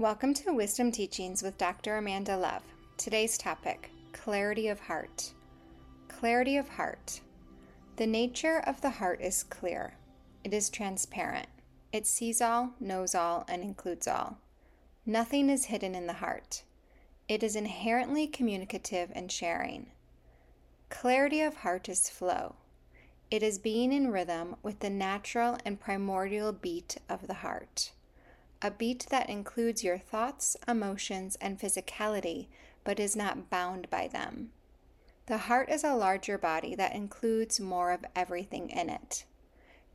Welcome to Wisdom Teachings with Dr. Amanda Love. Today's topic Clarity of Heart. Clarity of Heart. The nature of the heart is clear, it is transparent. It sees all, knows all, and includes all. Nothing is hidden in the heart. It is inherently communicative and sharing. Clarity of heart is flow. It is being in rhythm with the natural and primordial beat of the heart a beat that includes your thoughts, emotions, and physicality, but is not bound by them. The heart is a larger body that includes more of everything in it.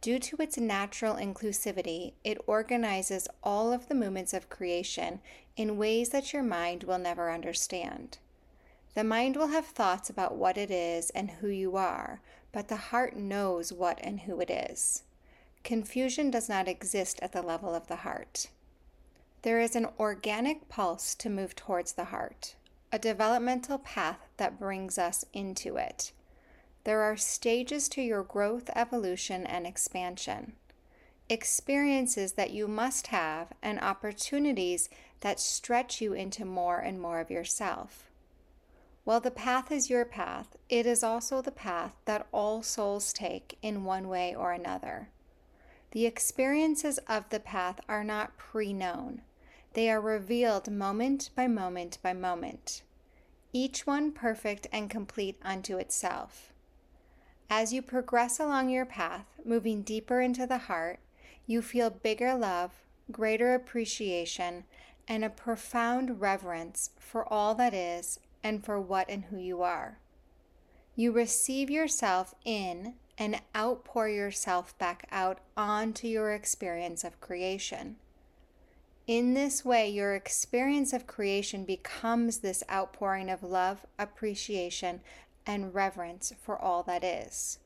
Due to its natural inclusivity, it organizes all of the movements of creation in ways that your mind will never understand. The mind will have thoughts about what it is and who you are, but the heart knows what and who it is. Confusion does not exist at the level of the heart. There is an organic pulse to move towards the heart, a developmental path that brings us into it. There are stages to your growth, evolution, and expansion, experiences that you must have, and opportunities that stretch you into more and more of yourself. While the path is your path, it is also the path that all souls take in one way or another. The experiences of the path are not pre known. They are revealed moment by moment by moment, each one perfect and complete unto itself. As you progress along your path, moving deeper into the heart, you feel bigger love, greater appreciation, and a profound reverence for all that is and for what and who you are. You receive yourself in and outpour yourself back out onto your experience of creation. In this way, your experience of creation becomes this outpouring of love, appreciation, and reverence for all that is.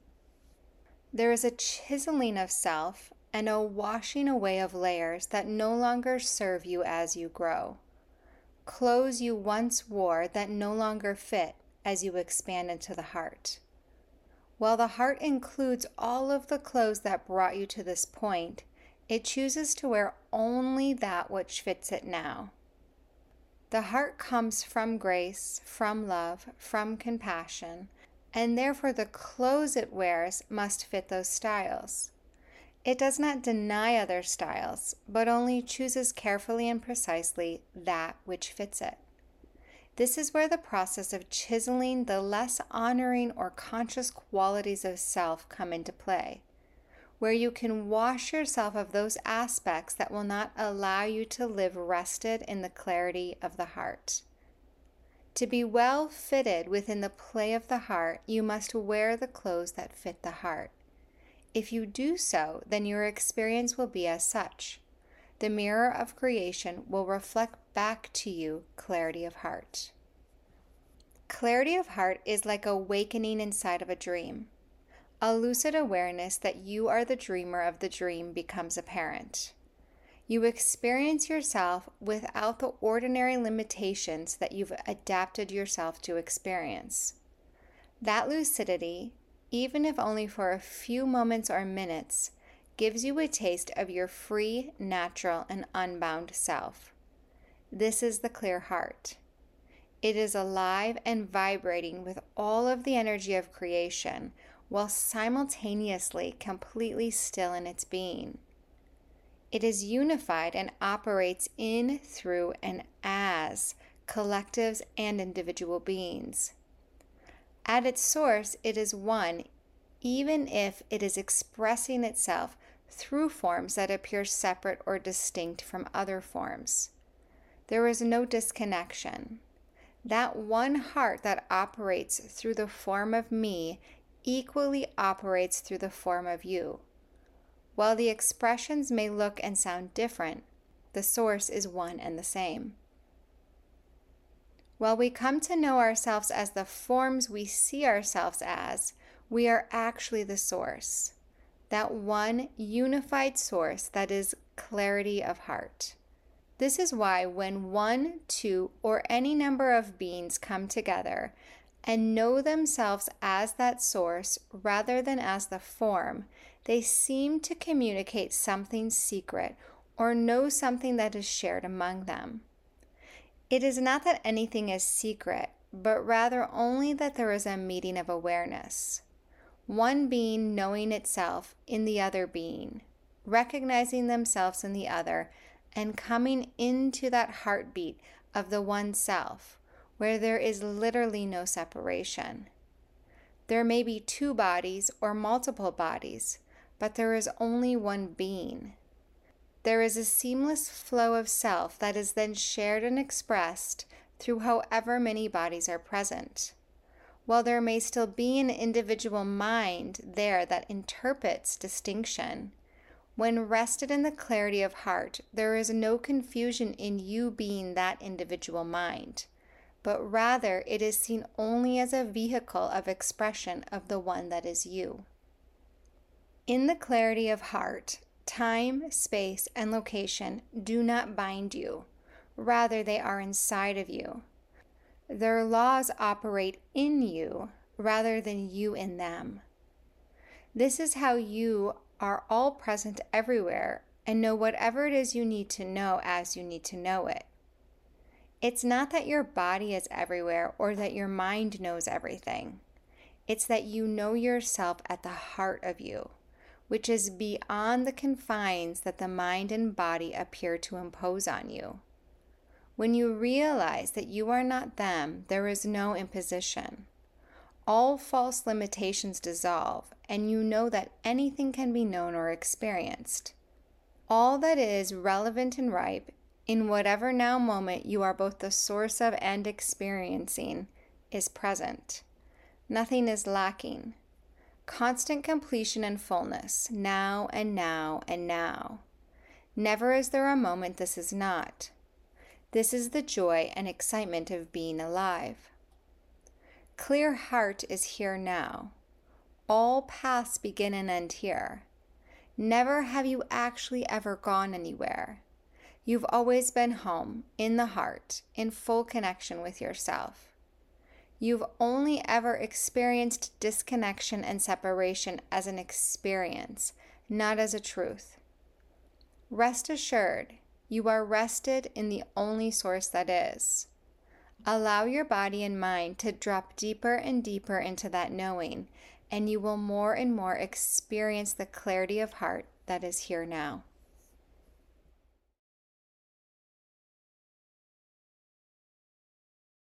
There is a chiseling of self and a washing away of layers that no longer serve you as you grow. Clothes you once wore that no longer fit as you expand into the heart. While the heart includes all of the clothes that brought you to this point, it chooses to wear only that which fits it now. The heart comes from grace, from love, from compassion, and therefore the clothes it wears must fit those styles. It does not deny other styles, but only chooses carefully and precisely that which fits it. This is where the process of chiseling the less honoring or conscious qualities of self come into play where you can wash yourself of those aspects that will not allow you to live rested in the clarity of the heart. To be well fitted within the play of the heart, you must wear the clothes that fit the heart. If you do so, then your experience will be as such. The mirror of creation will reflect back to you clarity of heart. Clarity of heart is like awakening inside of a dream. A lucid awareness that you are the dreamer of the dream becomes apparent. You experience yourself without the ordinary limitations that you've adapted yourself to experience. That lucidity, even if only for a few moments or minutes, gives you a taste of your free, natural, and unbound self. This is the clear heart. It is alive and vibrating with all of the energy of creation while simultaneously completely still in its being. It is unified and operates in, through, and as collectives and individual beings. At its source, it is one, even if it is expressing itself through forms that appear separate or distinct from other forms. There is no disconnection. That one heart that operates through the form of me equally operates through the form of you. While the expressions may look and sound different, the source is one and the same. While we come to know ourselves as the forms we see ourselves as, we are actually the source, that one unified source that is clarity of heart. This is why, when one, two, or any number of beings come together, and know themselves as that source rather than as the form, they seem to communicate something secret or know something that is shared among them. It is not that anything is secret, but rather only that there is a meeting of awareness, one being knowing itself in the other being, recognizing themselves in the other, and coming into that heartbeat of the one self, where there is literally no separation. There may be two bodies or multiple bodies, but there is only one being. There is a seamless flow of self that is then shared and expressed through however many bodies are present. While there may still be an individual mind there that interprets distinction, when rested in the clarity of heart, there is no confusion in you being that individual mind, but rather it is seen only as a vehicle of expression of the one that is you. In the clarity of heart, time, space, and location do not bind you, rather, they are inside of you. Their laws operate in you rather than you in them. This is how you are all present everywhere and know whatever it is you need to know as you need to know it. It's not that your body is everywhere or that your mind knows everything. It's that you know yourself at the heart of you, which is beyond the confines that the mind and body appear to impose on you. When you realize that you are not them, there is no imposition all false limitations dissolve, and you know that anything can be known or experienced. All that is relevant and ripe, in whatever now moment you are both the source of and experiencing, is present. Nothing is lacking. Constant completion and fullness, now and now and now. Never is there a moment this is not. This is the joy and excitement of being alive. Clear heart is here now. All paths begin and end here. Never have you actually ever gone anywhere. You've always been home, in the heart, in full connection with yourself. You've only ever experienced disconnection and separation as an experience, not as a truth. Rest assured, you are rested in the only source that is. Allow your body and mind to drop deeper and deeper into that knowing, and you will more and more experience the clarity of heart that is here now.